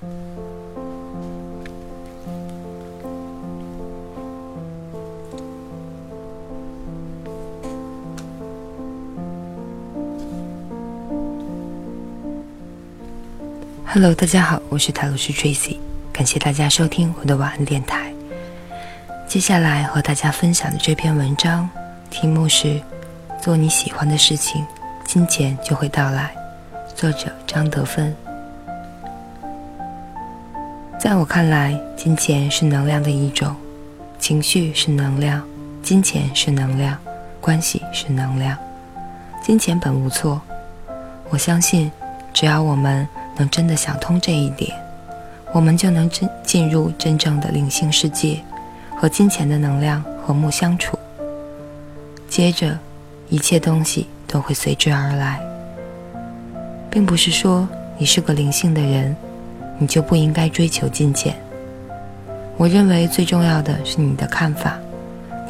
Hello，大家好，我是塔罗师 Tracy，感谢大家收听我的晚安电台。接下来和大家分享的这篇文章题目是“做你喜欢的事情，金钱就会到来”，作者张德芬。在我看来，金钱是能量的一种，情绪是能量，金钱是能量，关系是能量。金钱本无错，我相信，只要我们能真的想通这一点，我们就能真进入真正的灵性世界。和金钱的能量和睦相处，接着一切东西都会随之而来，并不是说你是个灵性的人，你就不应该追求金钱。我认为最重要的是你的看法，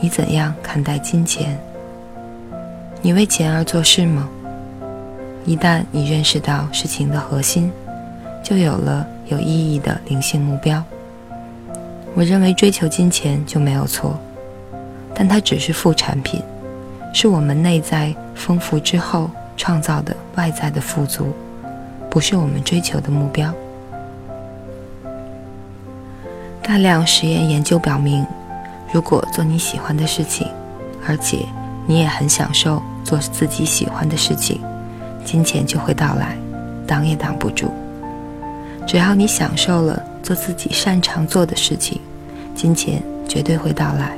你怎样看待金钱？你为钱而做事吗？一旦你认识到事情的核心，就有了有意义的灵性目标。我认为追求金钱就没有错，但它只是副产品，是我们内在丰富之后创造的外在的富足，不是我们追求的目标。大量实验研究表明，如果做你喜欢的事情，而且你也很享受做自己喜欢的事情，金钱就会到来，挡也挡不住。只要你享受了做自己擅长做的事情。金钱绝对会到来，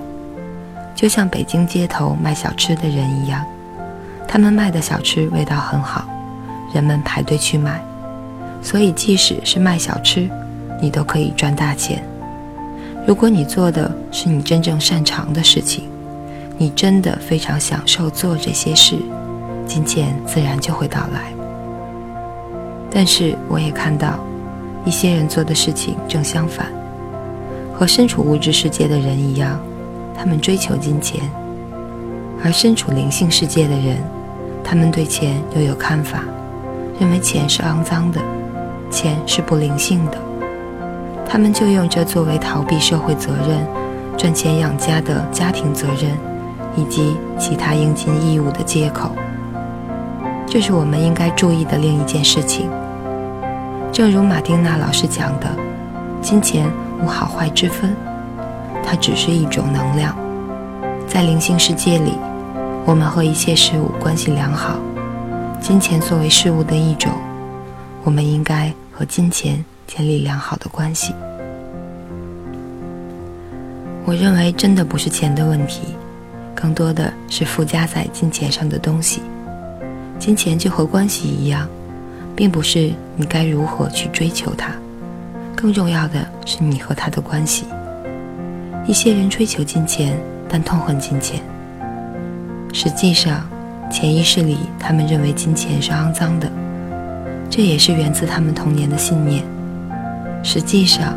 就像北京街头卖小吃的人一样，他们卖的小吃味道很好，人们排队去买，所以即使是卖小吃，你都可以赚大钱。如果你做的是你真正擅长的事情，你真的非常享受做这些事，金钱自然就会到来。但是我也看到，一些人做的事情正相反。和身处物质世界的人一样，他们追求金钱；而身处灵性世界的人，他们对钱又有看法，认为钱是肮脏的，钱是不灵性的。他们就用这作为逃避社会责任、赚钱养家的家庭责任以及其他应尽义务的借口。这是我们应该注意的另一件事情。正如马丁娜老师讲的，金钱。无好坏之分，它只是一种能量。在灵性世界里，我们和一切事物关系良好。金钱作为事物的一种，我们应该和金钱建立良好的关系。我认为，真的不是钱的问题，更多的是附加在金钱上的东西。金钱就和关系一样，并不是你该如何去追求它。更重要的是你和他的关系。一些人追求金钱，但痛恨金钱。实际上，潜意识里他们认为金钱是肮脏的，这也是源自他们童年的信念。实际上，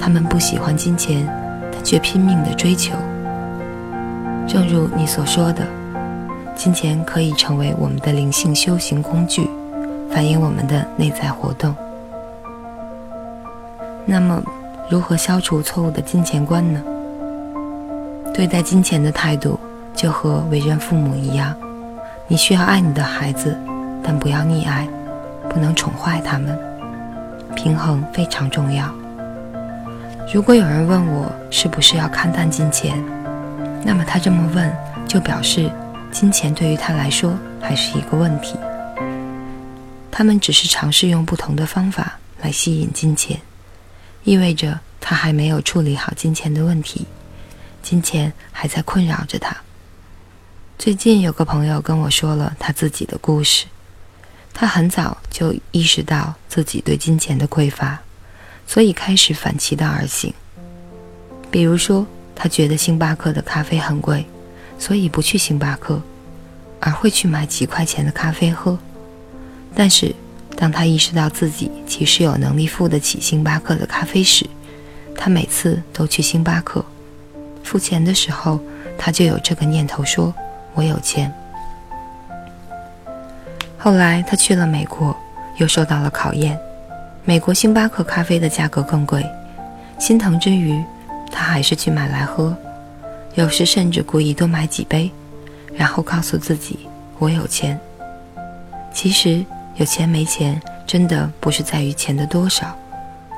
他们不喜欢金钱，但却拼命的追求。正如你所说的，金钱可以成为我们的灵性修行工具，反映我们的内在活动。那么，如何消除错误的金钱观呢？对待金钱的态度就和为人父母一样，你需要爱你的孩子，但不要溺爱，不能宠坏他们，平衡非常重要。如果有人问我是不是要看淡金钱，那么他这么问就表示金钱对于他来说还是一个问题。他们只是尝试用不同的方法来吸引金钱。意味着他还没有处理好金钱的问题，金钱还在困扰着他。最近有个朋友跟我说了他自己的故事，他很早就意识到自己对金钱的匮乏，所以开始反其道而行。比如说，他觉得星巴克的咖啡很贵，所以不去星巴克，而会去买几块钱的咖啡喝。但是，当他意识到自己其实有能力付得起星巴克的咖啡时，他每次都去星巴克付钱的时候，他就有这个念头：说我有钱。后来他去了美国，又受到了考验，美国星巴克咖啡的价格更贵，心疼之余，他还是去买来喝，有时甚至故意多买几杯，然后告诉自己我有钱。其实有钱没钱，真的不是在于钱的多少，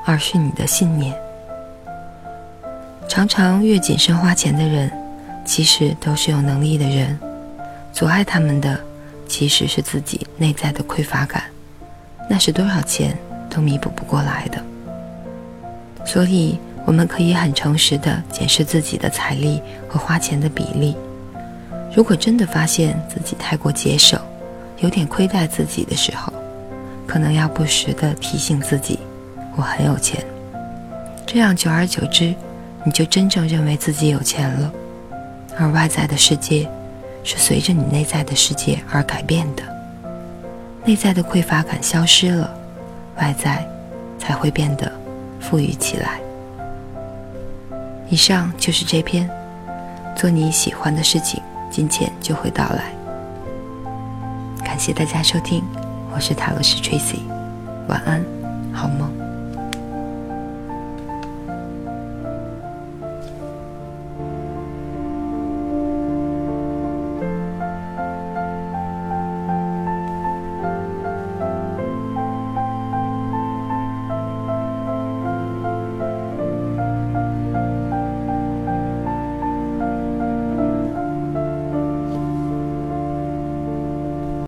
而是你的信念。常常越谨慎花钱的人，其实都是有能力的人，阻碍他们的其实是自己内在的匮乏感，那是多少钱都弥补不过来的。所以，我们可以很诚实的检视自己的财力和花钱的比例。如果真的发现自己太过节省，有点亏待自己的时候，可能要不时的提醒自己：我很有钱。这样久而久之。你就真正认为自己有钱了，而外在的世界是随着你内在的世界而改变的。内在的匮乏感消失了，外在才会变得富裕起来。以上就是这篇，做你喜欢的事情，金钱就会到来。感谢大家收听，我是塔罗斯 Tracy，晚安，好梦。